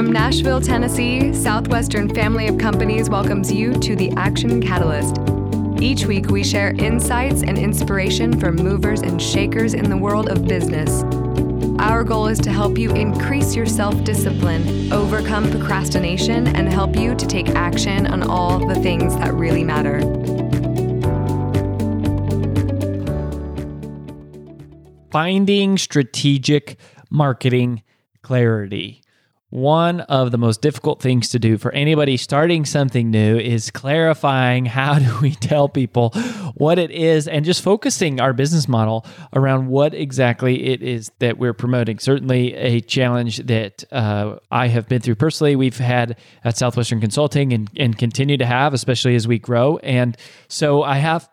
From Nashville, Tennessee, Southwestern Family of Companies welcomes you to the Action Catalyst. Each week, we share insights and inspiration from movers and shakers in the world of business. Our goal is to help you increase your self discipline, overcome procrastination, and help you to take action on all the things that really matter. Finding strategic marketing clarity. One of the most difficult things to do for anybody starting something new is clarifying how do we tell people what it is and just focusing our business model around what exactly it is that we're promoting. Certainly, a challenge that uh, I have been through personally, we've had at Southwestern Consulting and, and continue to have, especially as we grow. And so I have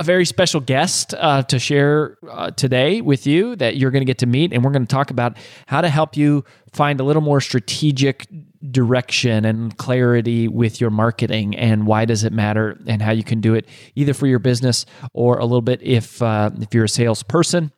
a very special guest uh, to share uh, today with you that you're going to get to meet. And we're going to talk about how to help you find a little more strategic direction and clarity with your marketing and why does it matter and how you can do it either for your business or a little bit if uh, if you're a salesperson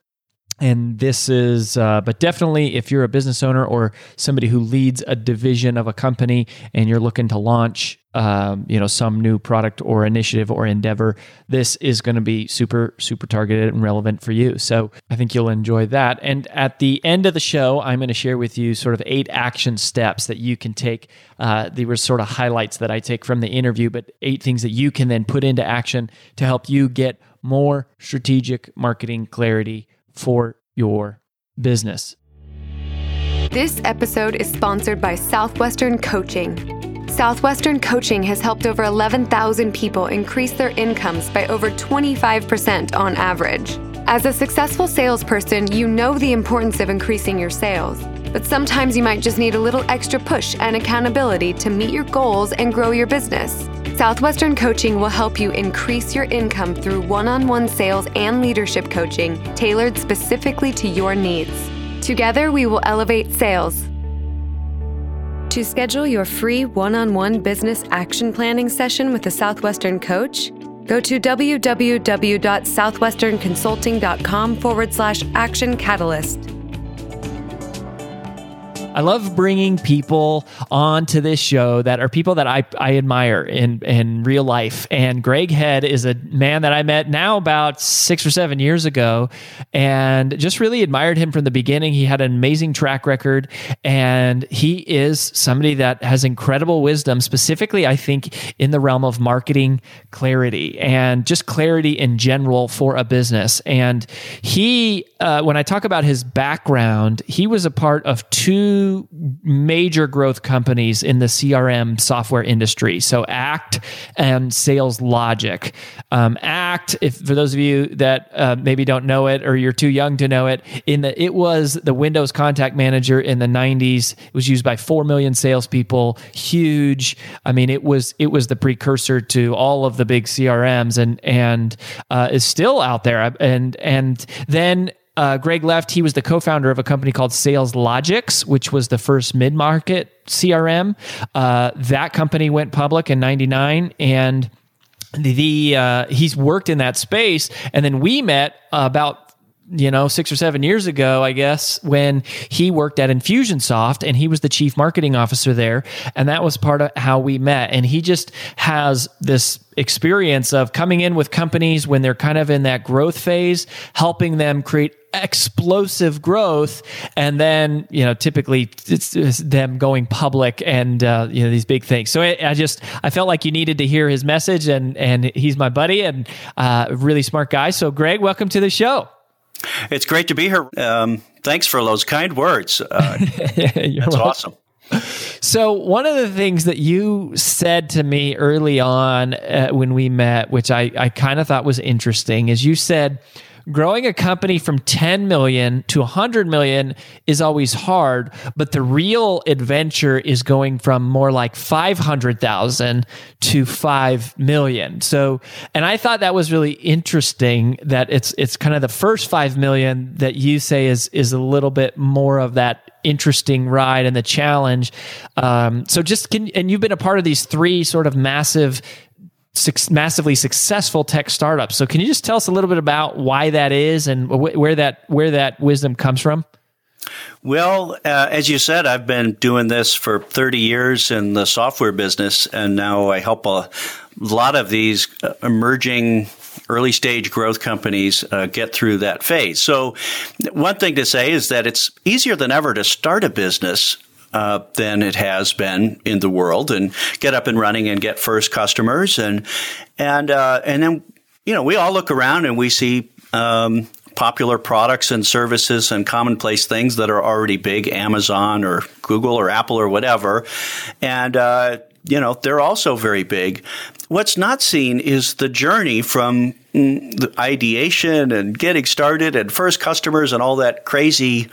and this is uh, but definitely if you're a business owner or somebody who leads a division of a company and you're looking to launch um, you know some new product or initiative or endeavor this is going to be super super targeted and relevant for you so i think you'll enjoy that and at the end of the show i'm going to share with you sort of eight action steps that you can take uh, they were sort of highlights that i take from the interview but eight things that you can then put into action to help you get more strategic marketing clarity for your business. This episode is sponsored by Southwestern Coaching. Southwestern Coaching has helped over 11,000 people increase their incomes by over 25% on average. As a successful salesperson, you know the importance of increasing your sales, but sometimes you might just need a little extra push and accountability to meet your goals and grow your business. Southwestern Coaching will help you increase your income through one on one sales and leadership coaching tailored specifically to your needs. Together, we will elevate sales. To schedule your free one on one business action planning session with a Southwestern coach, go to www.southwesternconsulting.com forward slash action catalyst. I love bringing people onto this show that are people that I, I admire in, in real life. And Greg Head is a man that I met now about six or seven years ago and just really admired him from the beginning. He had an amazing track record and he is somebody that has incredible wisdom, specifically, I think, in the realm of marketing clarity and just clarity in general for a business. And he, uh, when I talk about his background, he was a part of two major growth companies in the CRM software industry. So Act and SalesLogix. Um, Act, if for those of you that uh, maybe don't know it or you're too young to know it, in the it was the Windows Contact Manager in the 90s. It was used by four million salespeople. Huge. I mean, it was it was the precursor to all of the big CRMs and and uh, is still out there. And and then uh, Greg left. He was the co-founder of a company called SalesLogix, which was the first mid-market CRM. Uh, that company went public in '99, and the uh, he's worked in that space. And then we met about you know, six or seven years ago, I guess, when he worked at Infusionsoft and he was the chief marketing officer there. And that was part of how we met. And he just has this experience of coming in with companies when they're kind of in that growth phase, helping them create explosive growth and then you know typically it's, it's them going public and uh, you know these big things so I, I, just i felt like you needed to hear his message and and he's my buddy and uh, really smart guy so greg welcome to the show it's great to be here. Um, thanks for those kind words. Uh, that's welcome. awesome. So, one of the things that you said to me early on uh, when we met, which I, I kind of thought was interesting, is you said, growing a company from 10 million to 100 million is always hard, but the real adventure is going from more like 500,000 to 5 million. So, and I thought that was really interesting that it's it's kind of the first 5 million that you say is is a little bit more of that interesting ride and the challenge. Um, so just can and you've been a part of these three sort of massive massively successful tech startups. So can you just tell us a little bit about why that is and wh- where that where that wisdom comes from? Well, uh, as you said, I've been doing this for 30 years in the software business, and now I help a lot of these uh, emerging early stage growth companies uh, get through that phase. So, one thing to say is that it's easier than ever to start a business uh, than it has been in the world, and get up and running and get first customers, and and uh, and then you know we all look around and we see. Um, popular products and services and commonplace things that are already big, Amazon or Google or Apple or whatever. And, uh, you know, they're also very big. What's not seen is the journey from mm, the ideation and getting started and first customers and all that crazy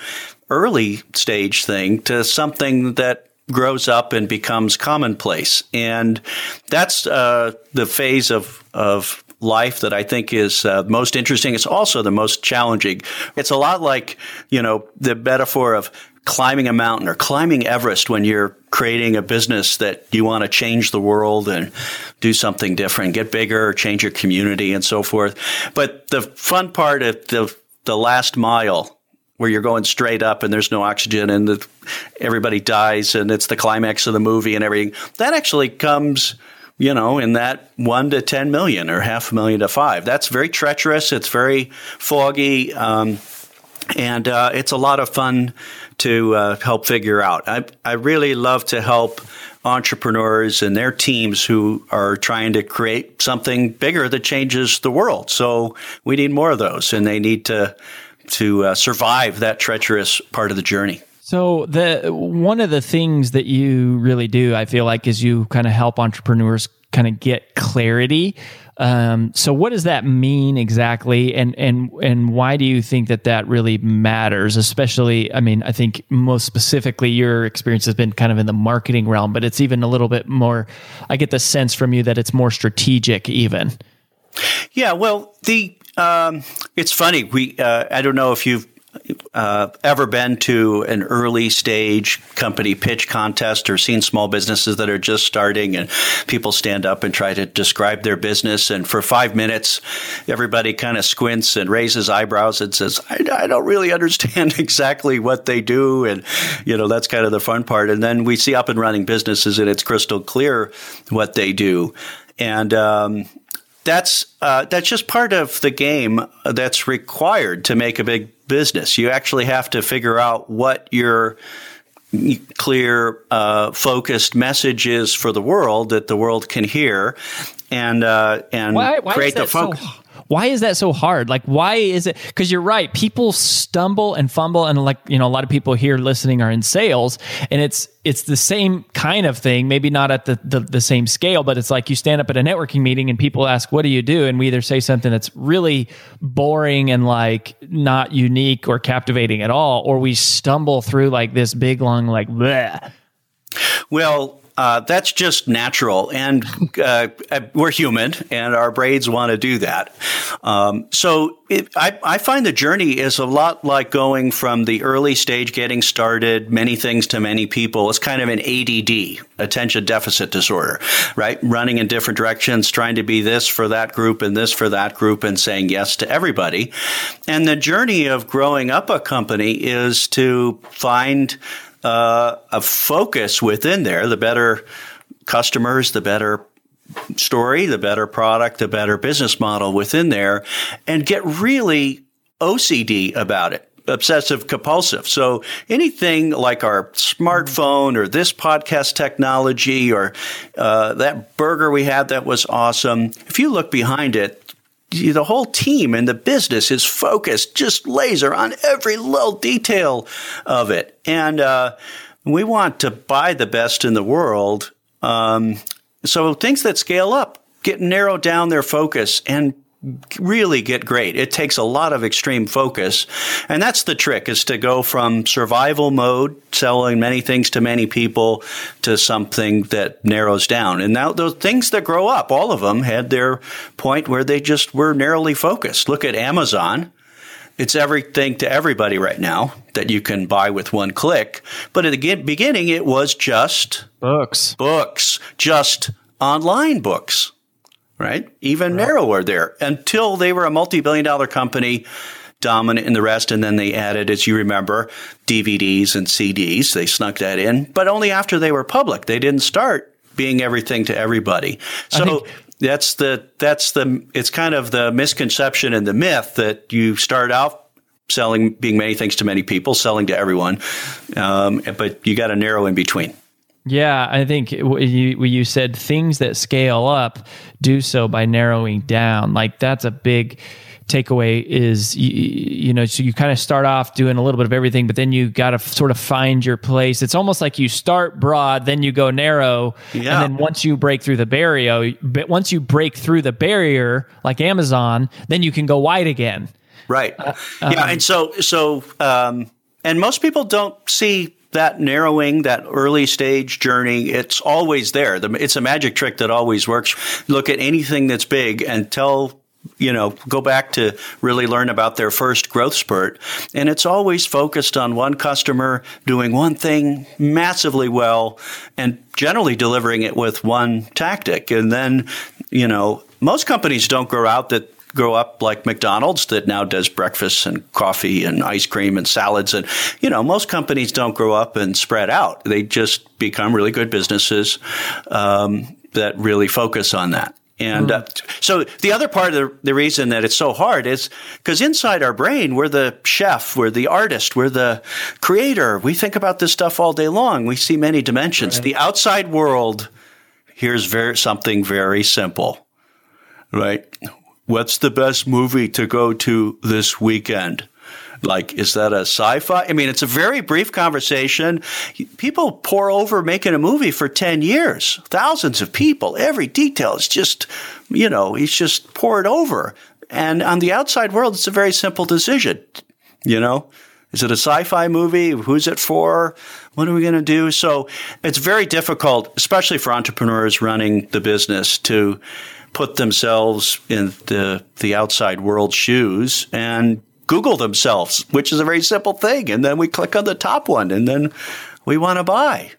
early stage thing to something that grows up and becomes commonplace. And that's uh, the phase of, of life that I think is uh, most interesting. It's also the most challenging. It's a lot like, you know, the metaphor of climbing a mountain or climbing Everest when you're creating a business that you want to change the world and do something different, get bigger, change your community and so forth. But the fun part of the, the last mile where you're going straight up and there's no oxygen and the, everybody dies and it's the climax of the movie and everything, that actually comes – you know, in that one to 10 million or half a million to five. That's very treacherous. It's very foggy. Um, and uh, it's a lot of fun to uh, help figure out. I, I really love to help entrepreneurs and their teams who are trying to create something bigger that changes the world. So we need more of those, and they need to to uh, survive that treacherous part of the journey. So the one of the things that you really do, I feel like, is you kind of help entrepreneurs kind of get clarity. Um, so what does that mean exactly, and and and why do you think that that really matters? Especially, I mean, I think most specifically, your experience has been kind of in the marketing realm, but it's even a little bit more. I get the sense from you that it's more strategic, even. Yeah, well, the um, it's funny. We uh, I don't know if you've uh, ever been to an early stage company pitch contest or seen small businesses that are just starting and people stand up and try to describe their business and for five minutes everybody kind of squints and raises eyebrows and says I, I don't really understand exactly what they do and you know that's kind of the fun part and then we see up and running businesses and it's crystal clear what they do and um, that's uh, that's just part of the game that's required to make a big business. You actually have to figure out what your clear, uh, focused message is for the world that the world can hear, and uh, and why, why create the focus. So- why is that so hard? Like, why is it? Because you're right. People stumble and fumble, and like you know, a lot of people here listening are in sales, and it's it's the same kind of thing. Maybe not at the, the the same scale, but it's like you stand up at a networking meeting and people ask, "What do you do?" And we either say something that's really boring and like not unique or captivating at all, or we stumble through like this big long like. Bleh. Well, uh, that's just natural, and uh, we're human, and our brains want to do that. Um, so it, I, I, find the journey is a lot like going from the early stage, getting started, many things to many people. It's kind of an ADD, attention deficit disorder, right? Running in different directions, trying to be this for that group and this for that group, and saying yes to everybody. And the journey of growing up a company is to find uh, a focus within there, the better customers, the better story, the better product, the better business model within there, and get really OCD about it. Obsessive compulsive. So anything like our smartphone or this podcast technology or uh, that burger we had that was awesome, if you look behind it, the whole team and the business is focused, just laser on every little detail of it. And uh, we want to buy the best in the world. Um, so things that scale up get narrowed down their focus and really get great. It takes a lot of extreme focus. And that's the trick is to go from survival mode, selling many things to many people to something that narrows down. And now those things that grow up, all of them had their point where they just were narrowly focused. Look at Amazon. It's everything to everybody right now that you can buy with one click. But at the beginning, it was just books, books, just online books right? Even right. narrower there until they were a multi billion dollar company dominant in the rest. And then they added, as you remember, DVDs and CDs. They snuck that in, but only after they were public. They didn't start being everything to everybody. So that's the that's the it's kind of the misconception and the myth that you start out selling being many things to many people, selling to everyone, um, but you got to narrow in between. Yeah, I think you you said things that scale up do so by narrowing down. Like that's a big takeaway is you, you, know so you kind of start off doing a little bit of everything but then you got to sort of find your place it's almost like you start broad then you go narrow yeah. and then once you break through the barrier but once you break through the barrier like amazon then you can go wide again right uh, yeah um, and so so um, and most people don't see that narrowing, that early stage journey, it's always there. It's a magic trick that always works. Look at anything that's big and tell you know, go back to really learn about their first growth spurt. And it's always focused on one customer doing one thing massively well and generally delivering it with one tactic. And then, you know, most companies don't grow out that grow up like McDonald's that now does breakfast and coffee and ice cream and salads. And, you know, most companies don't grow up and spread out. They just become really good businesses um, that really focus on that. And uh, so the other part of the, the reason that it's so hard is because inside our brain, we're the chef, we're the artist, we're the creator. We think about this stuff all day long. We see many dimensions. Right. The outside world, here's very, something very simple, right? What's the best movie to go to this weekend? Like, is that a sci fi? I mean, it's a very brief conversation. People pore over making a movie for 10 years, thousands of people. Every detail is just, you know, he's just pored over. And on the outside world, it's a very simple decision. You know, is it a sci fi movie? Who's it for? What are we going to do? So it's very difficult, especially for entrepreneurs running the business, to put themselves in the the outside world's shoes and Google themselves, which is a very simple thing, and then we click on the top one, and then we want to buy.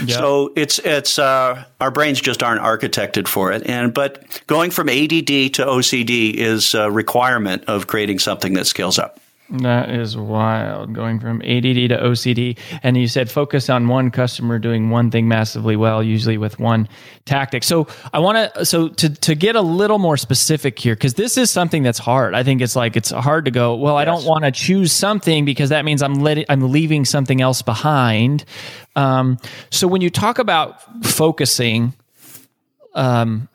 Yep. So it's it's uh, our brains just aren't architected for it, and but going from ADD to OCD is a requirement of creating something that scales up. That is wild. Going from ADD to OCD. And you said focus on one customer doing one thing massively well, usually with one tactic. So I want to, so to, to get a little more specific here, because this is something that's hard. I think it's like, it's hard to go, well, yes. I don't want to choose something because that means I'm letting, I'm leaving something else behind. Um, so when you talk about focusing, um,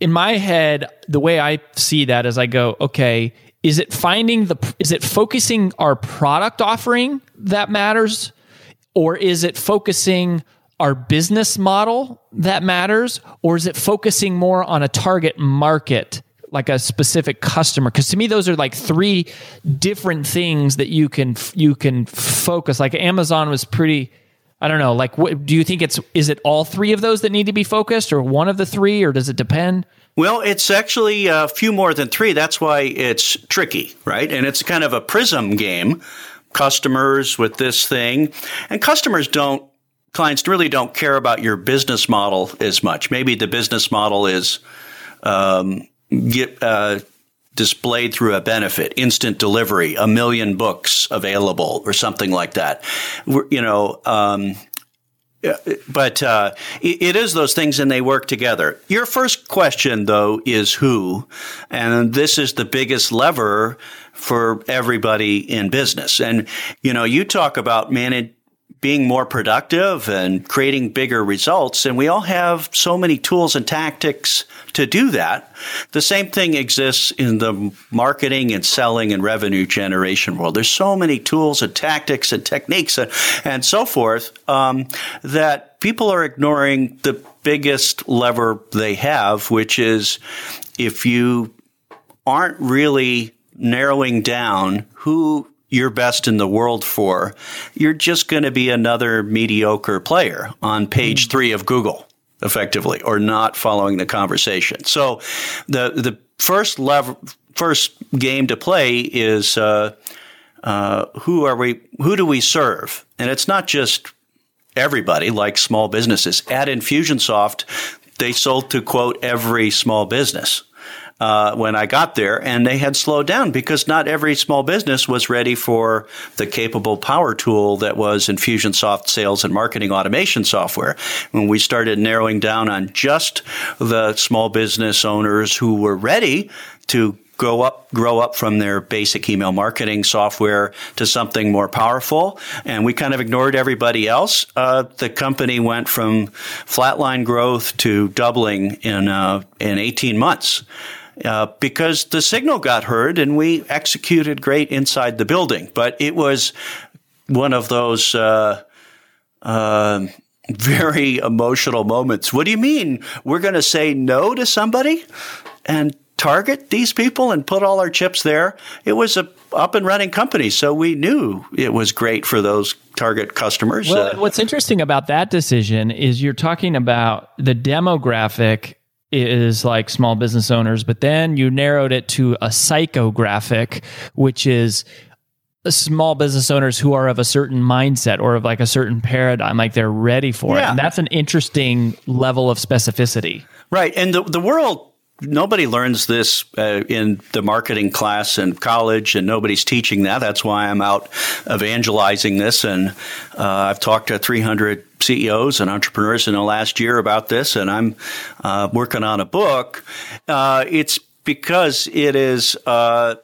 in my head, the way I see that is I go, okay, is it finding the is it focusing our product offering that matters? Or is it focusing our business model that matters? Or is it focusing more on a target market like a specific customer? Because to me those are like three different things that you can you can focus. Like amazon was pretty i don't know like what do you think it's is it all three of those that need to be focused or one of the three or does it depend well, it's actually a few more than three. That's why it's tricky, right? And it's kind of a prism game. Customers with this thing, and customers don't, clients really don't care about your business model as much. Maybe the business model is um, get, uh, displayed through a benefit, instant delivery, a million books available, or something like that. You know, um, but uh, it is those things and they work together. Your first question, though, is who? And this is the biggest lever for everybody in business. And, you know, you talk about manage, being more productive and creating bigger results. And we all have so many tools and tactics to do that. The same thing exists in the marketing and selling and revenue generation world. There's so many tools and tactics and techniques and, and so forth um, that people are ignoring the biggest lever they have, which is if you aren't really narrowing down who you're best in the world for, you're just going to be another mediocre player on page mm. three of Google, effectively, or not following the conversation. So, the the first level, first game to play is uh, uh, who are we? Who do we serve? And it's not just everybody, like small businesses. At Infusionsoft, they sold to quote every small business. Uh, when I got there, and they had slowed down because not every small business was ready for the capable power tool that was Infusionsoft sales and marketing automation software. When we started narrowing down on just the small business owners who were ready to grow up grow up from their basic email marketing software to something more powerful and we kind of ignored everybody else uh, the company went from flatline growth to doubling in uh, in 18 months uh, because the signal got heard and we executed great inside the building but it was one of those uh, uh, very emotional moments. What do you mean? We're going to say no to somebody? And target these people and put all our chips there. It was a up and running company, so we knew it was great for those target customers. Well, uh, what's interesting about that decision is you're talking about the demographic is like small business owners, but then you narrowed it to a psychographic, which is small business owners who are of a certain mindset or of like a certain paradigm, like they're ready for yeah. it. And that's an interesting level of specificity. Right. And the, the world nobody learns this uh, in the marketing class in college, and nobody's teaching that. That's why I'm out evangelizing this, and uh, I've talked to 300 CEOs and entrepreneurs in the last year about this, and I'm uh, working on a book. Uh, it's because it is. Uh,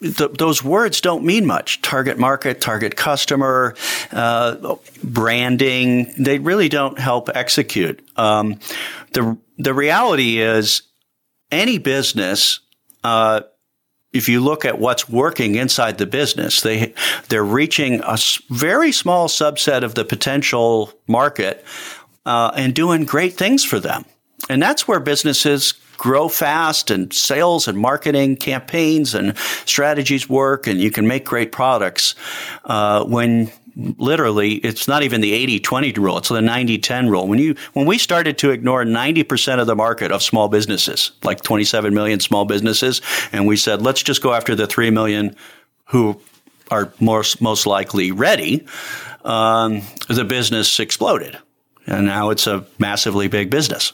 those words don't mean much. Target market, target customer, uh, branding, they really don't help execute. Um, the, the reality is any business, uh, if you look at what's working inside the business, they they're reaching a very small subset of the potential market uh, and doing great things for them. And that's where businesses grow fast and sales and marketing campaigns and strategies work and you can make great products uh, when literally it's not even the 80-20 rule it's the 90-10 rule. When you when we started to ignore 90% of the market of small businesses like 27 million small businesses and we said let's just go after the 3 million who are most most likely ready um, the business exploded. And now it's a massively big business.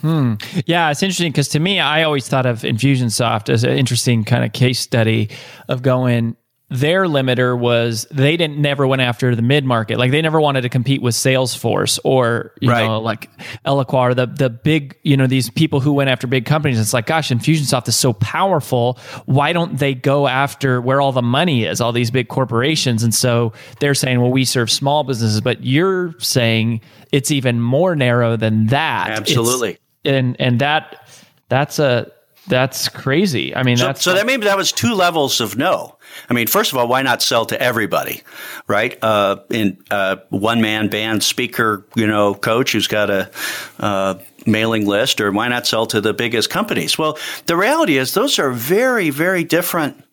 Hmm. Yeah, it's interesting because to me, I always thought of Infusionsoft as an interesting kind of case study of going, their limiter was they didn't never went after the mid market. Like they never wanted to compete with Salesforce or you right. know like Eloqua, the the big you know these people who went after big companies. It's like, gosh, Infusionsoft is so powerful. Why don't they go after where all the money is? All these big corporations, and so they're saying, well, we serve small businesses, but you're saying it's even more narrow than that. Absolutely, it's, and and that that's a that's crazy. I mean, so, that's so that maybe that was two levels of no. I mean, first of all, why not sell to everybody, right? Uh, in uh, one man band speaker, you know, coach who's got a uh, mailing list, or why not sell to the biggest companies? Well, the reality is those are very, very different.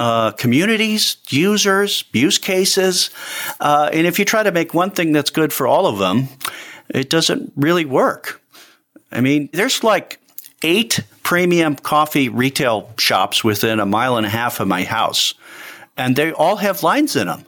Uh, communities, users, use cases. Uh, and if you try to make one thing that's good for all of them, it doesn't really work. I mean, there's like eight premium coffee retail shops within a mile and a half of my house, and they all have lines in them.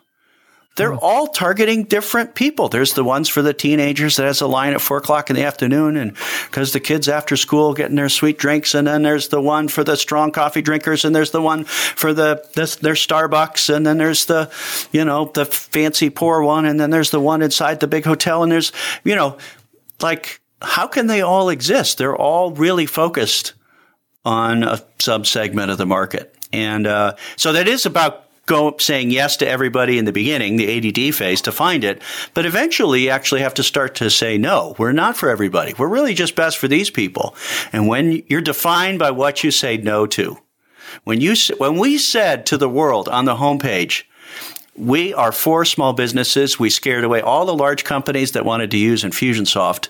They're oh. all targeting different people. There's the ones for the teenagers that has a line at four o'clock in the afternoon, and because the kids after school getting their sweet drinks, and then there's the one for the strong coffee drinkers, and there's the one for the this, their Starbucks, and then there's the you know the fancy poor one, and then there's the one inside the big hotel, and there's you know like how can they all exist? They're all really focused on a subsegment of the market. And uh, so that is about go saying yes to everybody in the beginning, the ADD phase, to find it. But eventually, you actually have to start to say, no, we're not for everybody. We're really just best for these people. And when you're defined by what you say no to, when you when we said to the world on the homepage, we are for small businesses. We scared away all the large companies that wanted to use Infusionsoft.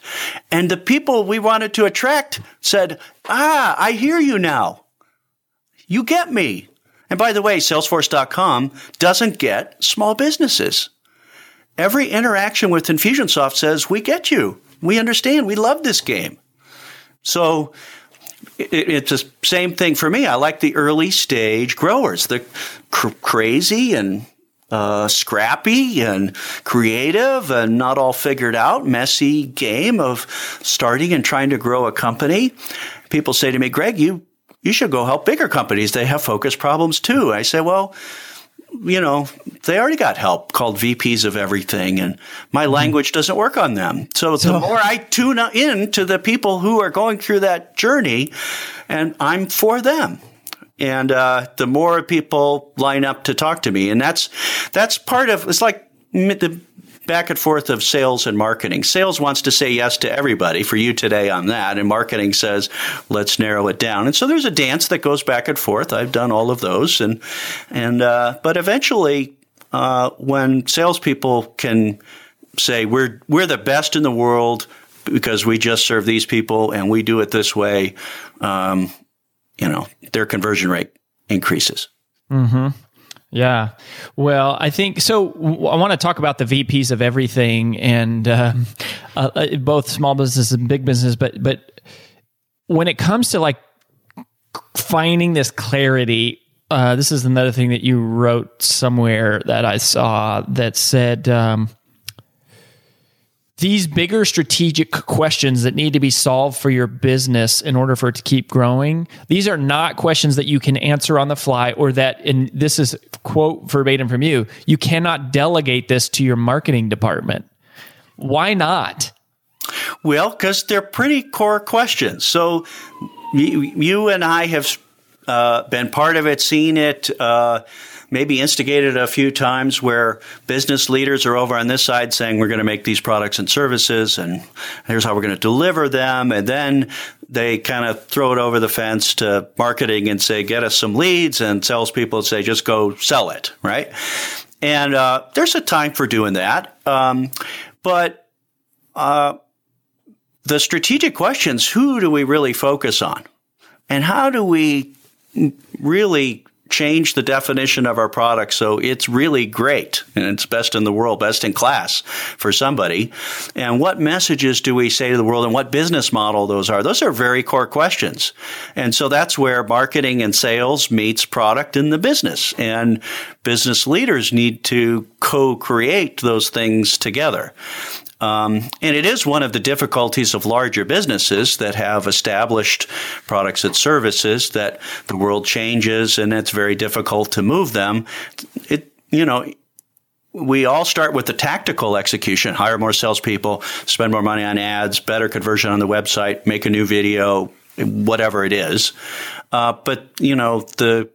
And the people we wanted to attract said, Ah, I hear you now. You get me. And by the way, Salesforce.com doesn't get small businesses. Every interaction with Infusionsoft says, We get you. We understand. We love this game. So it's the same thing for me. I like the early stage growers, the cr- crazy and uh, scrappy and creative and not all figured out, messy game of starting and trying to grow a company. People say to me, Greg, you, you should go help bigger companies. They have focus problems too. I say, well, you know, they already got help called VPs of everything, and my mm-hmm. language doesn't work on them. So, so the more I tune in to the people who are going through that journey, and I'm for them. And uh, the more people line up to talk to me, and that's that's part of it's like the back and forth of sales and marketing. Sales wants to say yes to everybody for you today on that, and marketing says, let's narrow it down. And so there's a dance that goes back and forth. I've done all of those, and and uh, but eventually, uh, when salespeople can say we're we're the best in the world because we just serve these people and we do it this way, um, you know, their conversion rate increases. Mm-hmm. Yeah. Well, I think so. I want to talk about the VPs of everything and uh, uh, uh, both small business and big business, but but when it comes to like finding this clarity, uh, this is another thing that you wrote somewhere that I saw that said. Um, these bigger strategic questions that need to be solved for your business in order for it to keep growing these are not questions that you can answer on the fly or that and this is quote verbatim from you you cannot delegate this to your marketing department. Why not? Well because they're pretty core questions. So you, and i have uh, been part of it seen it uh, maybe instigated a few times where business leaders are over on this side saying we're going to make these products and services and here's how we're going to deliver them. And then they kind of throw it over the fence to marketing and say, get us some leads and salespeople say, just go sell it, right? And uh, there's a time for doing that. Um, but uh, the strategic questions who do we really focus on? And how do we really change the definition of our product so it's really great and it's best in the world, best in class for somebody. And what messages do we say to the world and what business model those are? Those are very core questions. And so that's where marketing and sales meets product in the business. And business leaders need to co-create those things together. Um, and it is one of the difficulties of larger businesses that have established products and services that the world changes and it's very difficult to move them. It, you know, we all start with the tactical execution hire more salespeople, spend more money on ads, better conversion on the website, make a new video, whatever it is. Uh, but, you know, the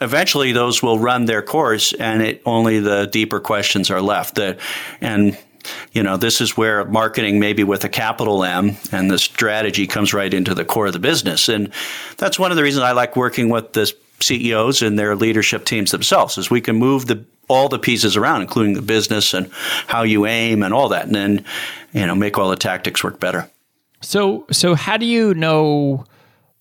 eventually those will run their course and it only the deeper questions are left. The, and you know, this is where marketing, maybe with a capital M, and the strategy comes right into the core of the business. And that's one of the reasons I like working with the CEOs and their leadership teams themselves, is we can move the all the pieces around, including the business and how you aim and all that, and then you know make all the tactics work better. So, so how do you know?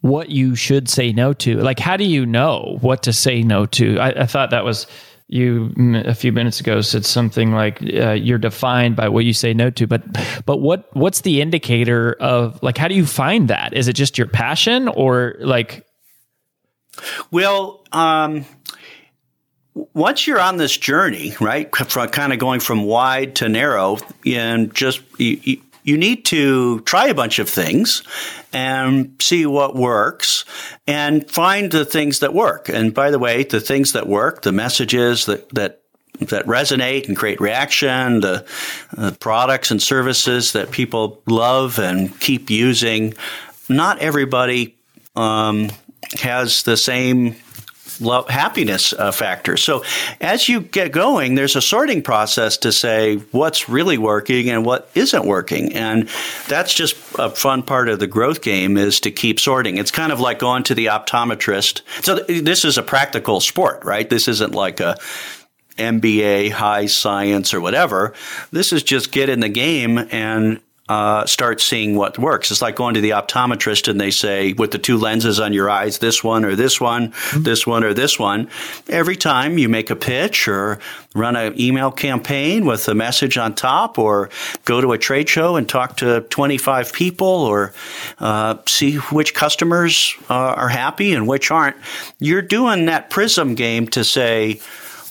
what you should say no to like how do you know what to say no to I, I, thought that was you a few minutes ago said something like uh, you're defined by what you say no to but but what what's the indicator of like how do you find that? Is it just your passion or like? Well um once you're on this journey, right, from kind of going from wide to narrow, and just you, you need to try a bunch of things and see what works and find the things that work. And by the way, the things that work, the messages that, that that resonate and create reaction, the, the products and services that people love and keep using. Not everybody um, has the same love, happiness uh, factor. So as you get going, there's a sorting process to say what's really working and what isn't working. And that's just a fun part of the growth game is to keep sorting. It's kind of like going to the optometrist. So th- this is a practical sport, right? This isn't like a MBA, high science, or whatever. This is just get in the game and uh, start seeing what works. It's like going to the optometrist and they say, with the two lenses on your eyes, this one or this one, mm-hmm. this one or this one. Every time you make a pitch or run an email campaign with a message on top or go to a trade show and talk to 25 people or uh, see which customers uh, are happy and which aren't, you're doing that prism game to say,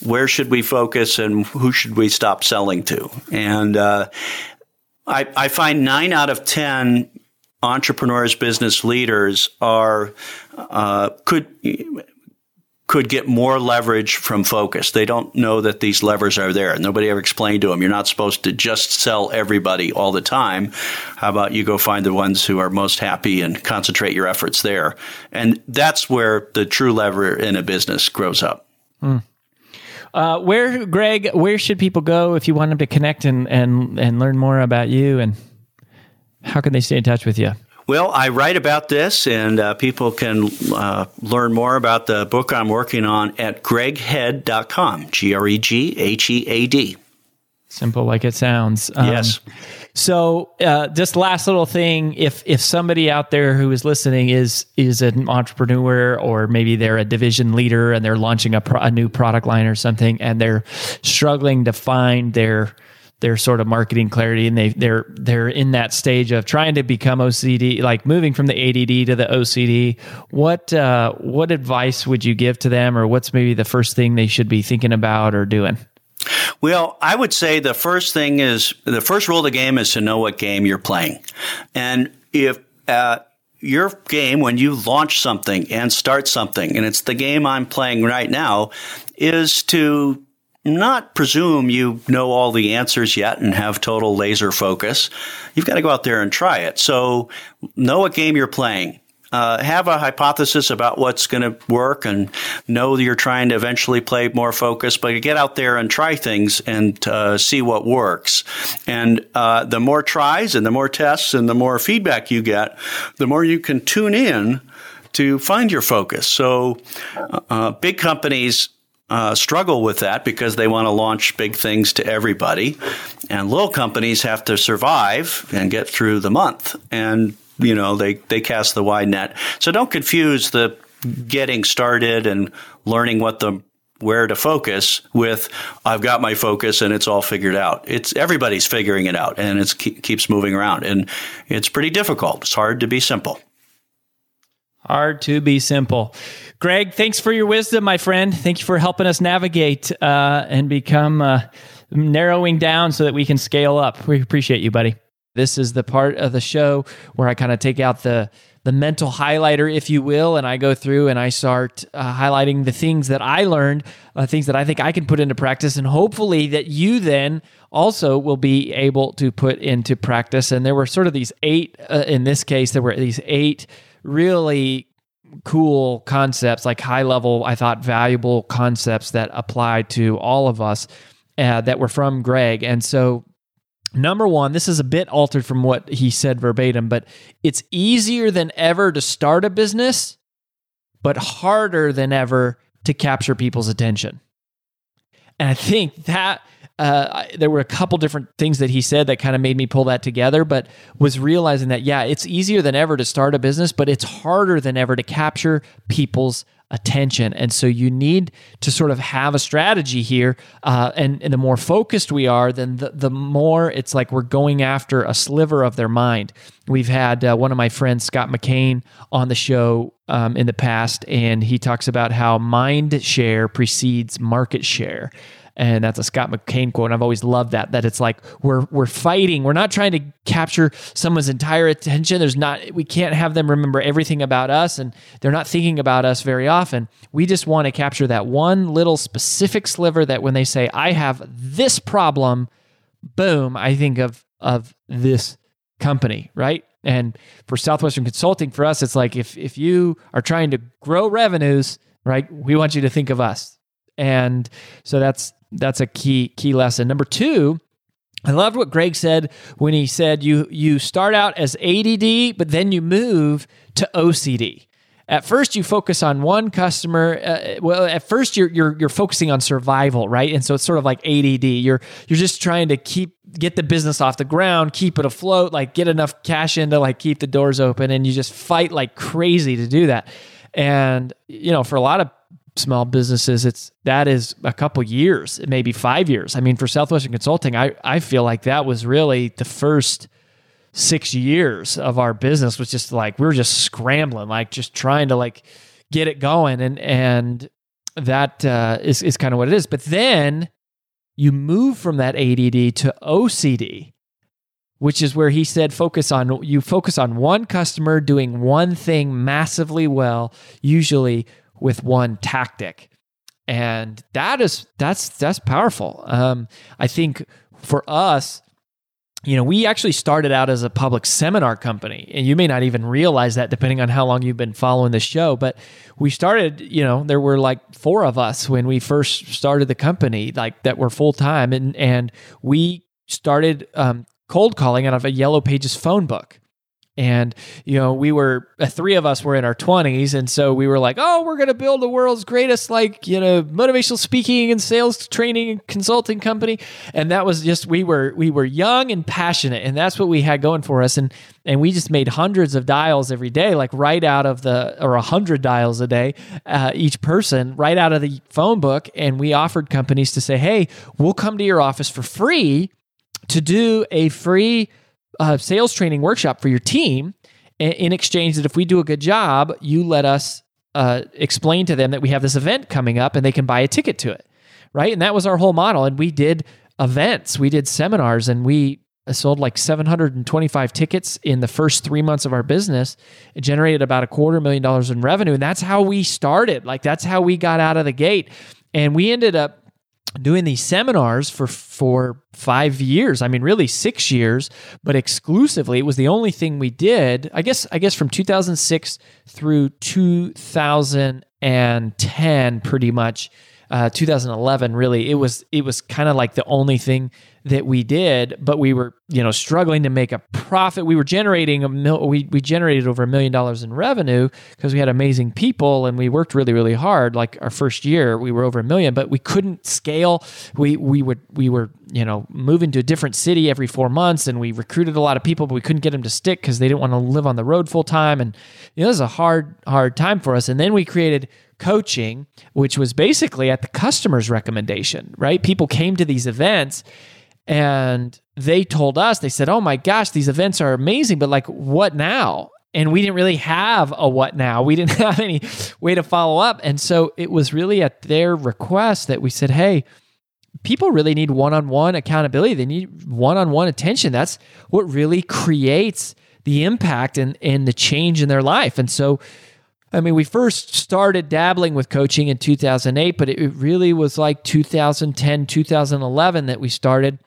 where should we focus and who should we stop selling to? And uh, I, I find nine out of 10 entrepreneurs, business leaders are uh, could could get more leverage from focus. They don't know that these levers are there. Nobody ever explained to them. You're not supposed to just sell everybody all the time. How about you go find the ones who are most happy and concentrate your efforts there? And that's where the true lever in a business grows up. Mm. Uh, where, Greg, where should people go if you want them to connect and, and, and learn more about you? And how can they stay in touch with you? Well, I write about this, and uh, people can uh, learn more about the book I'm working on at greghead.com. G R E G H E A D. Simple like it sounds. Um, yes. So, uh, just last little thing: if if somebody out there who is listening is is an entrepreneur, or maybe they're a division leader and they're launching a, pro- a new product line or something, and they're struggling to find their their sort of marketing clarity and they they're they're in that stage of trying to become OCD like moving from the ADD to the OCD what uh, what advice would you give to them or what's maybe the first thing they should be thinking about or doing well, I would say the first thing is the first rule of the game is to know what game you're playing. And if uh, your game, when you launch something and start something, and it's the game I'm playing right now, is to not presume you know all the answers yet and have total laser focus. You've got to go out there and try it. So know what game you're playing. Uh, have a hypothesis about what's going to work and know you're trying to eventually play more focus, but get out there and try things and uh, see what works. And uh, the more tries and the more tests and the more feedback you get, the more you can tune in to find your focus. So, uh, big companies uh, struggle with that because they want to launch big things to everybody. And little companies have to survive and get through the month. And, you know, they, they cast the wide net. So don't confuse the getting started and learning what the where to focus with I've got my focus and it's all figured out. It's everybody's figuring it out and it keeps moving around and it's pretty difficult. It's hard to be simple. Hard to be simple. Greg, thanks for your wisdom, my friend. Thank you for helping us navigate uh, and become uh, narrowing down so that we can scale up. We appreciate you, buddy. This is the part of the show where I kind of take out the the mental highlighter, if you will, and I go through and I start uh, highlighting the things that I learned, uh, things that I think I can put into practice, and hopefully that you then also will be able to put into practice. And there were sort of these eight, uh, in this case, there were these eight really cool concepts, like high level, I thought valuable concepts that apply to all of us uh, that were from Greg. And so, number one, this is a bit altered from what he said verbatim, but it's easier than ever to start a business, but harder than ever to capture people's attention. And I think that uh, there were a couple different things that he said that kind of made me pull that together, but was realizing that, yeah, it's easier than ever to start a business, but it's harder than ever to capture people's attention. And so you need to sort of have a strategy here. Uh, and, and the more focused we are, then the, the more it's like we're going after a sliver of their mind. We've had uh, one of my friends, Scott McCain, on the show um, in the past, and he talks about how mind share precedes market share and that's a Scott McCain quote. And I've always loved that. That it's like we're we're fighting. We're not trying to capture someone's entire attention. There's not. We can't have them remember everything about us, and they're not thinking about us very often. We just want to capture that one little specific sliver. That when they say, "I have this problem," boom, I think of of this company, right? And for Southwestern Consulting, for us, it's like if if you are trying to grow revenues, right, we want you to think of us. And so that's that's a key key lesson. Number two, I loved what Greg said when he said you you start out as ADD, but then you move to OCD. At first, you focus on one customer. Uh, well, at first, you're you're you're focusing on survival, right? And so it's sort of like ADD. You're you're just trying to keep get the business off the ground, keep it afloat, like get enough cash in to like keep the doors open, and you just fight like crazy to do that. And you know, for a lot of small businesses, it's that is a couple years, maybe five years. I mean, for Southwestern Consulting, I, I feel like that was really the first six years of our business was just like we were just scrambling, like just trying to like get it going, and and that uh, is is kind of what it is. But then you move from that ADD to OCD, which is where he said focus on you focus on one customer doing one thing massively well, usually with one tactic. And that is that's that's powerful. Um, I think for us, you know, we actually started out as a public seminar company, and you may not even realize that depending on how long you've been following the show. But we started, you know, there were like four of us when we first started the company, like that were full time, and and we started um, cold calling out of a Yellow Pages phone book. And, you know, we were, uh, three of us were in our 20s. And so we were like, oh, we're going to build the world's greatest, like, you know, motivational speaking and sales training and consulting company. And that was just, we were, we were young and passionate. And that's what we had going for us. And, and we just made hundreds of dials every day, like right out of the, or a hundred dials a day, uh, each person, right out of the phone book. And we offered companies to say, hey, we'll come to your office for free to do a free uh, sales training workshop for your team in exchange that if we do a good job, you let us uh, explain to them that we have this event coming up and they can buy a ticket to it. Right. And that was our whole model. And we did events, we did seminars, and we sold like 725 tickets in the first three months of our business. It generated about a quarter million dollars in revenue. And that's how we started. Like, that's how we got out of the gate. And we ended up doing these seminars for for 5 years. I mean really 6 years, but exclusively it was the only thing we did. I guess I guess from 2006 through 2010 pretty much uh, 2011 really it was it was kind of like the only thing that we did, but we were, you know, struggling to make a profit. We were generating a mil- we we generated over a million dollars in revenue because we had amazing people and we worked really really hard. Like our first year, we were over a million, but we couldn't scale. We we would we were, you know, moving to a different city every 4 months and we recruited a lot of people, but we couldn't get them to stick cuz they didn't want to live on the road full time and you know, it was a hard hard time for us. And then we created coaching, which was basically at the customer's recommendation, right? People came to these events and they told us, they said, Oh my gosh, these events are amazing, but like, what now? And we didn't really have a what now. We didn't have any way to follow up. And so it was really at their request that we said, Hey, people really need one on one accountability. They need one on one attention. That's what really creates the impact and, and the change in their life. And so, I mean, we first started dabbling with coaching in 2008, but it really was like 2010, 2011 that we started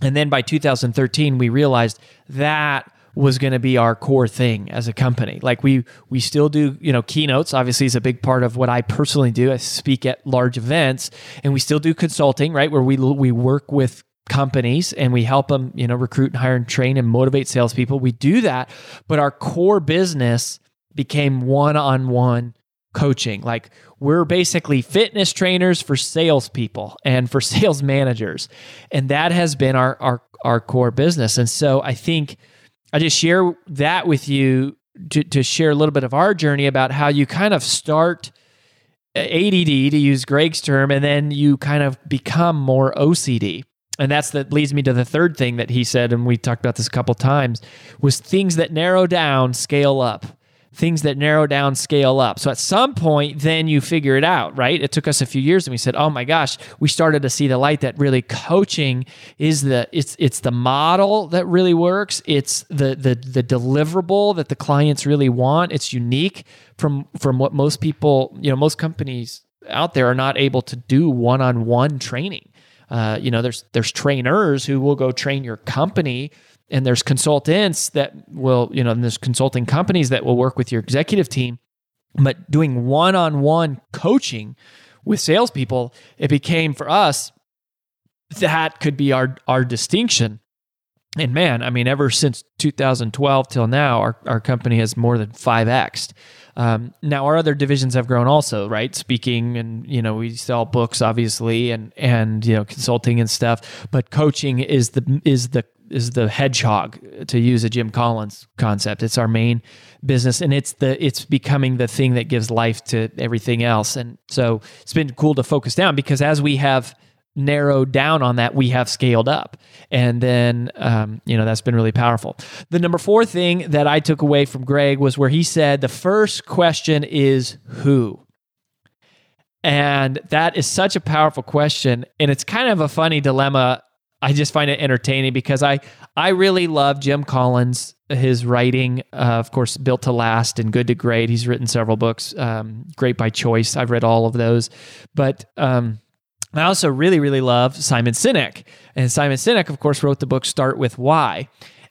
and then by 2013, we realized that was going to be our core thing as a company. Like we we still do, you know, keynotes obviously is a big part of what I personally do. I speak at large events and we still do consulting, right? Where we we work with companies and we help them, you know, recruit and hire and train and motivate salespeople. We do that, but our core business became one-on-one coaching. Like we're basically fitness trainers for salespeople and for sales managers. And that has been our, our, our core business. And so I think I just share that with you to, to share a little bit of our journey about how you kind of start ADD to use Greg's term, and then you kind of become more OCD. And that's that leads me to the third thing that he said, and we talked about this a couple times, was things that narrow down scale up things that narrow down scale up. So at some point, then you figure it out, right? It took us a few years and we said, oh my gosh, we started to see the light that really coaching is the it's it's the model that really works. It's the the the deliverable that the clients really want. It's unique from from what most people, you know, most companies out there are not able to do one-on-one training. Uh, you know, there's there's trainers who will go train your company and there's consultants that will, you know, and there's consulting companies that will work with your executive team. But doing one on one coaching with salespeople, it became for us that could be our our distinction. And man, I mean, ever since 2012 till now, our, our company has more than 5x. Um, now our other divisions have grown also, right? Speaking and you know we sell books obviously and and you know consulting and stuff, but coaching is the is the is the hedgehog to use a Jim Collins concept. It's our main business and it's the it's becoming the thing that gives life to everything else. And so it's been cool to focus down because as we have narrowed down on that, we have scaled up. And then, um, you know, that's been really powerful. The number four thing that I took away from Greg was where he said the first question is who? And that is such a powerful question. And it's kind of a funny dilemma I just find it entertaining because I I really love Jim Collins, his writing. Uh, of course, Built to Last and Good to Great. He's written several books. Um, great by choice. I've read all of those, but um, I also really really love Simon Sinek. And Simon Sinek, of course, wrote the book Start with Why.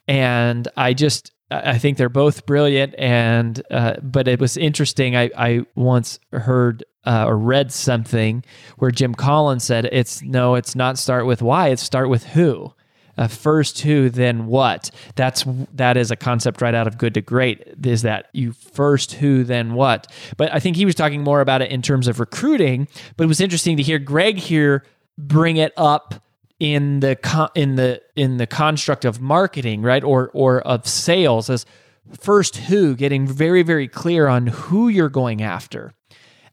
And I just I think they're both brilliant. And uh, but it was interesting. I I once heard uh, or read something where Jim Collins said, "It's no, it's not start with why. It's start with who." Uh, first who, then what? That's that is a concept right out of Good to Great. Is that you first who, then what? But I think he was talking more about it in terms of recruiting. But it was interesting to hear Greg here bring it up in the con- in the in the construct of marketing, right, or or of sales as first who, getting very very clear on who you're going after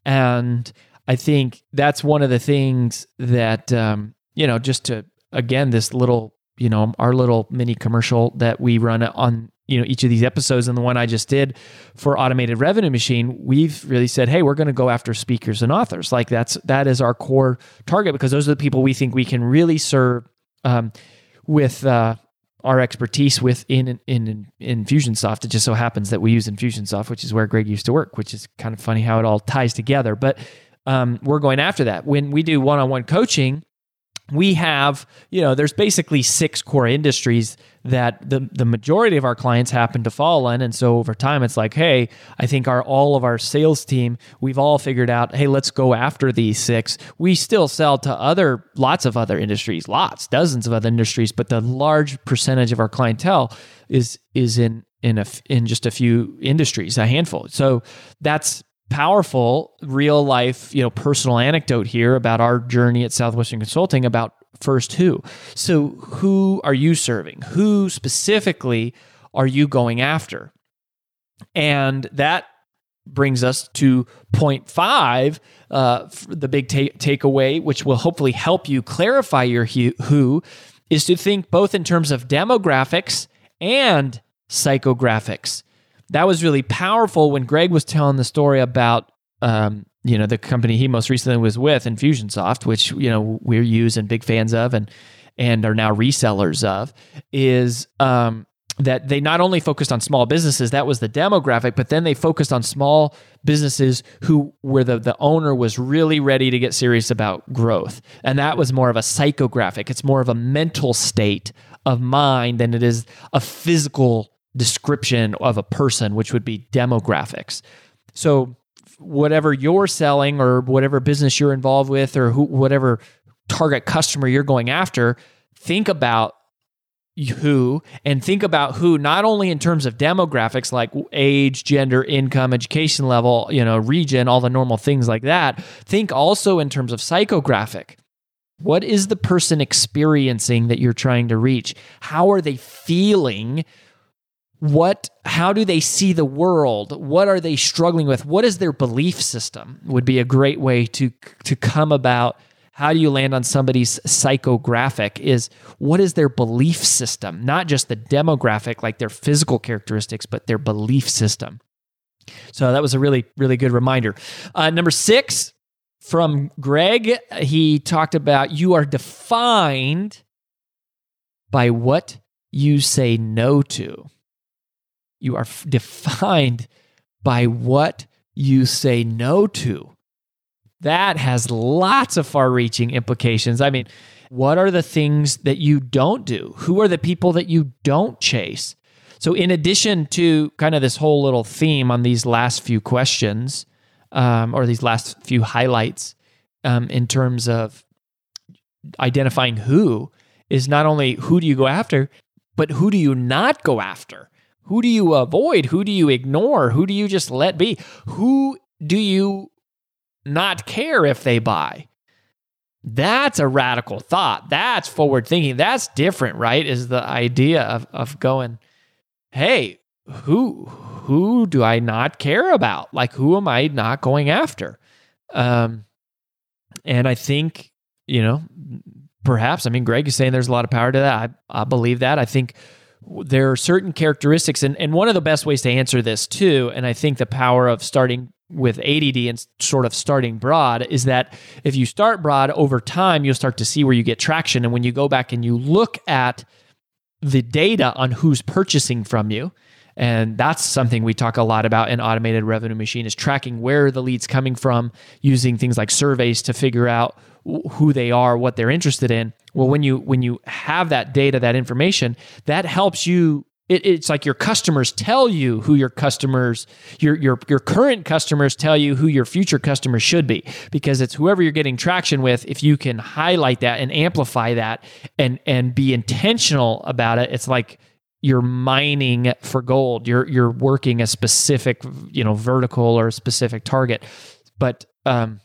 and I think that's one of the things that, um, you know, just to, again, this little, you know, our little mini commercial that we run on, you know, each of these episodes and the one I just did for Automated Revenue Machine, we've really said, hey, we're going to go after speakers and authors. Like that's, that is our core target because those are the people we think we can really serve um, with, uh, our expertise within in, in Infusionsoft. It just so happens that we use Infusionsoft, which is where Greg used to work, which is kind of funny how it all ties together. But um, we're going after that. When we do one-on-one coaching, we have, you know, there's basically six core industries that the the majority of our clients happen to fall in. And so over time it's like, hey, I think our all of our sales team, we've all figured out, hey, let's go after these six. We still sell to other lots of other industries, lots, dozens of other industries, but the large percentage of our clientele is is in in a in just a few industries, a handful. So that's powerful real life, you know, personal anecdote here about our journey at Southwestern Consulting about first who. So, who are you serving? Who specifically are you going after? And that brings us to point five, uh, the big ta- takeaway, which will hopefully help you clarify your who, is to think both in terms of demographics and psychographics that was really powerful when Greg was telling the story about um, you know the company he most recently was with, Infusionsoft, which you know we're used and big fans of, and and are now resellers of, is um, that they not only focused on small businesses, that was the demographic, but then they focused on small businesses who where the, the owner was really ready to get serious about growth. And that was more of a psychographic. It's more of a mental state of mind than it is a physical description of a person, which would be demographics. So, whatever you're selling or whatever business you're involved with or who, whatever target customer you're going after, think about who and think about who not only in terms of demographics like age, gender, income, education level, you know, region, all the normal things like that. Think also in terms of psychographic. What is the person experiencing that you're trying to reach? How are they feeling what how do they see the world? What are they struggling with? What is their belief system would be a great way to to come about how do you land on somebody's psychographic is what is their belief system? Not just the demographic like their physical characteristics but their belief system. So that was a really really good reminder. Uh, number six from greg he talked about you are defined by what you say no to you are defined by what you say no to. That has lots of far reaching implications. I mean, what are the things that you don't do? Who are the people that you don't chase? So, in addition to kind of this whole little theme on these last few questions, um, or these last few highlights, um, in terms of identifying who, is not only who do you go after, but who do you not go after? Who do you avoid? Who do you ignore? Who do you just let be? Who do you not care if they buy? That's a radical thought. That's forward thinking. That's different, right? Is the idea of, of going, hey, who who do I not care about? Like who am I not going after? Um, and I think, you know, perhaps, I mean, Greg is saying there's a lot of power to that. I, I believe that. I think there are certain characteristics, and, and one of the best ways to answer this too, and I think the power of starting with ADD and sort of starting broad is that if you start broad over time, you'll start to see where you get traction. And when you go back and you look at the data on who's purchasing from you, and that's something we talk a lot about in automated revenue machine is tracking where the leads coming from using things like surveys to figure out who they are, what they're interested in. Well, when you when you have that data, that information, that helps you it, it's like your customers tell you who your customers, your your your current customers tell you who your future customers should be because it's whoever you're getting traction with. If you can highlight that and amplify that and and be intentional about it, it's like you're mining for gold. You're you're working a specific you know vertical or a specific target, but um,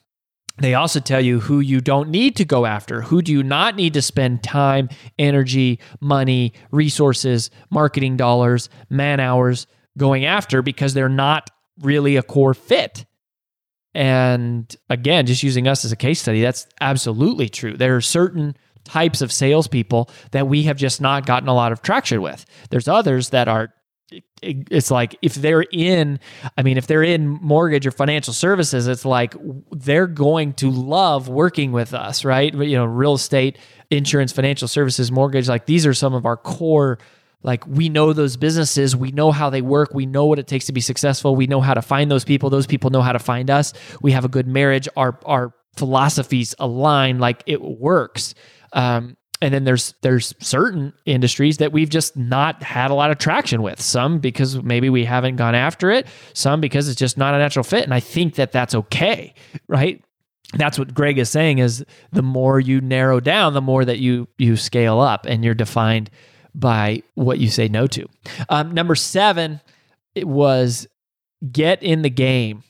they also tell you who you don't need to go after. Who do you not need to spend time, energy, money, resources, marketing dollars, man hours going after because they're not really a core fit. And again, just using us as a case study, that's absolutely true. There are certain types of salespeople that we have just not gotten a lot of traction with. There's others that are it's like if they're in i mean if they're in mortgage or financial services it's like they're going to love working with us right? But you know real estate insurance financial services mortgage like these are some of our core like we know those businesses. We know how they work. We know what it takes to be successful. We know how to find those people. Those people know how to find us. We have a good marriage. Our our philosophies align. Like it works. Um, and then there's there's certain industries that we've just not had a lot of traction with. Some because maybe we haven't gone after it. Some because it's just not a natural fit. And i think that that's okay right? That's what greg is saying is the more you narrow down the more that you you scale up and you're defined by what you say no to. Um, number seven it was get in the game.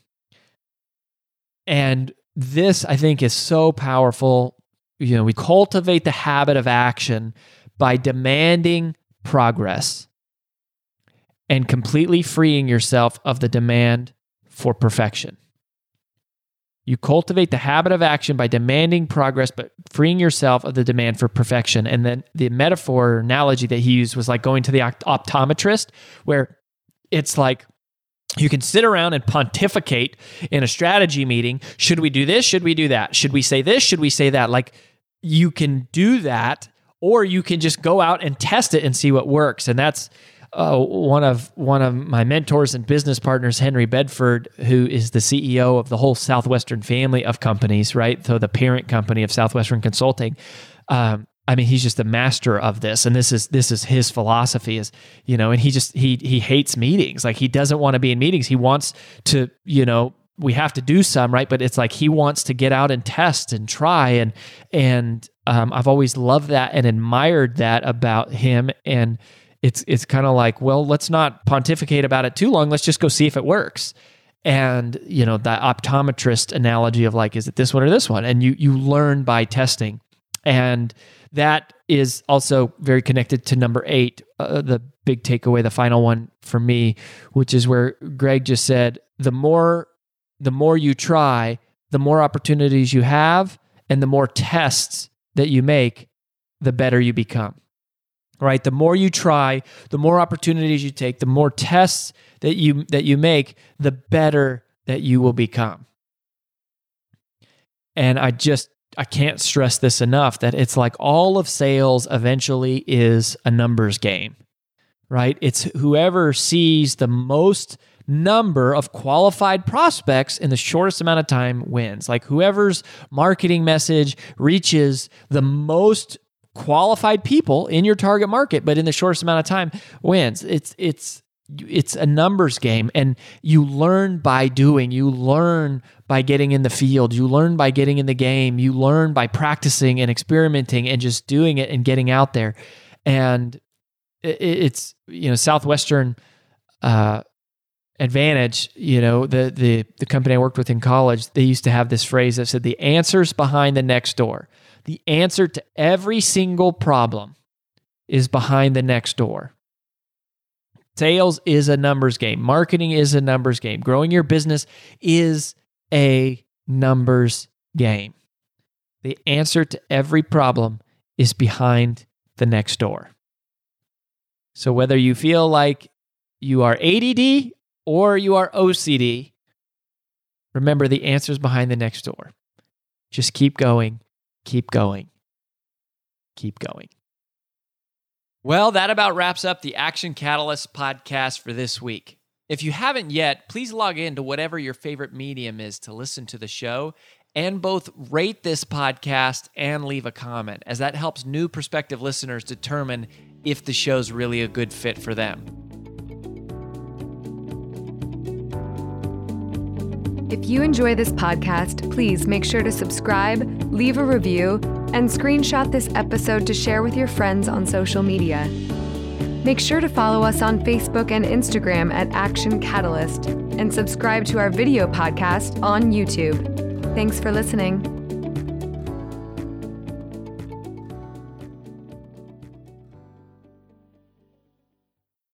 And this i think is so powerful you know, we cultivate the habit of action by demanding progress and completely freeing yourself of the demand for perfection. You cultivate the habit of action by demanding progress, but freeing yourself of the demand for perfection. And then the metaphor or analogy that he used was like going to the optometrist, where it's like you can sit around and pontificate in a strategy meeting. Should we do this? Should we do that? Should we say this? Should we say that? Like you can do that, or you can just go out and test it and see what works. And that's uh, one of one of my mentors and business partners, Henry Bedford, who is the CEO of the whole Southwestern family of companies, right? So the parent company of Southwestern Consulting. Um, I mean, he's just a master of this, and this is this is his philosophy. Is you know, and he just he he hates meetings. Like he doesn't want to be in meetings. He wants to you know we have to do some right but it's like he wants to get out and test and try and and um, i've always loved that and admired that about him and it's it's kind of like well let's not pontificate about it too long let's just go see if it works and you know the optometrist analogy of like is it this one or this one and you you learn by testing and that is also very connected to number eight uh, the big takeaway the final one for me which is where greg just said the more the more you try, the more opportunities you have, and the more tests that you make, the better you become. Right? The more you try, the more opportunities you take, the more tests that you that you make, the better that you will become. And I just I can't stress this enough that it's like all of sales eventually is a numbers game. Right? It's whoever sees the most number of qualified prospects in the shortest amount of time wins. Like whoever's marketing message reaches the most qualified people in your target market, but in the shortest amount of time wins. It's it's it's a numbers game and you learn by doing you learn by getting in the field. You learn by getting in the game. You learn by practicing and experimenting and just doing it and getting out there. And it's you know southwestern uh, advantage you know the the the company i worked with in college they used to have this phrase that said the answers behind the next door. The answer to every single problem is behind the next door. Sales is a numbers game. Marketing is a numbers game. Growing your business is a numbers game the answer to every problem is behind the next door so whether you feel like you are ADD or you are OCD, remember the answer's behind the next door. Just keep going, keep going, keep going. Well, that about wraps up the Action Catalyst podcast for this week. If you haven't yet, please log in to whatever your favorite medium is to listen to the show and both rate this podcast and leave a comment, as that helps new prospective listeners determine if the show's really a good fit for them. If you enjoy this podcast, please make sure to subscribe, leave a review, and screenshot this episode to share with your friends on social media. Make sure to follow us on Facebook and Instagram at Action Catalyst and subscribe to our video podcast on YouTube. Thanks for listening.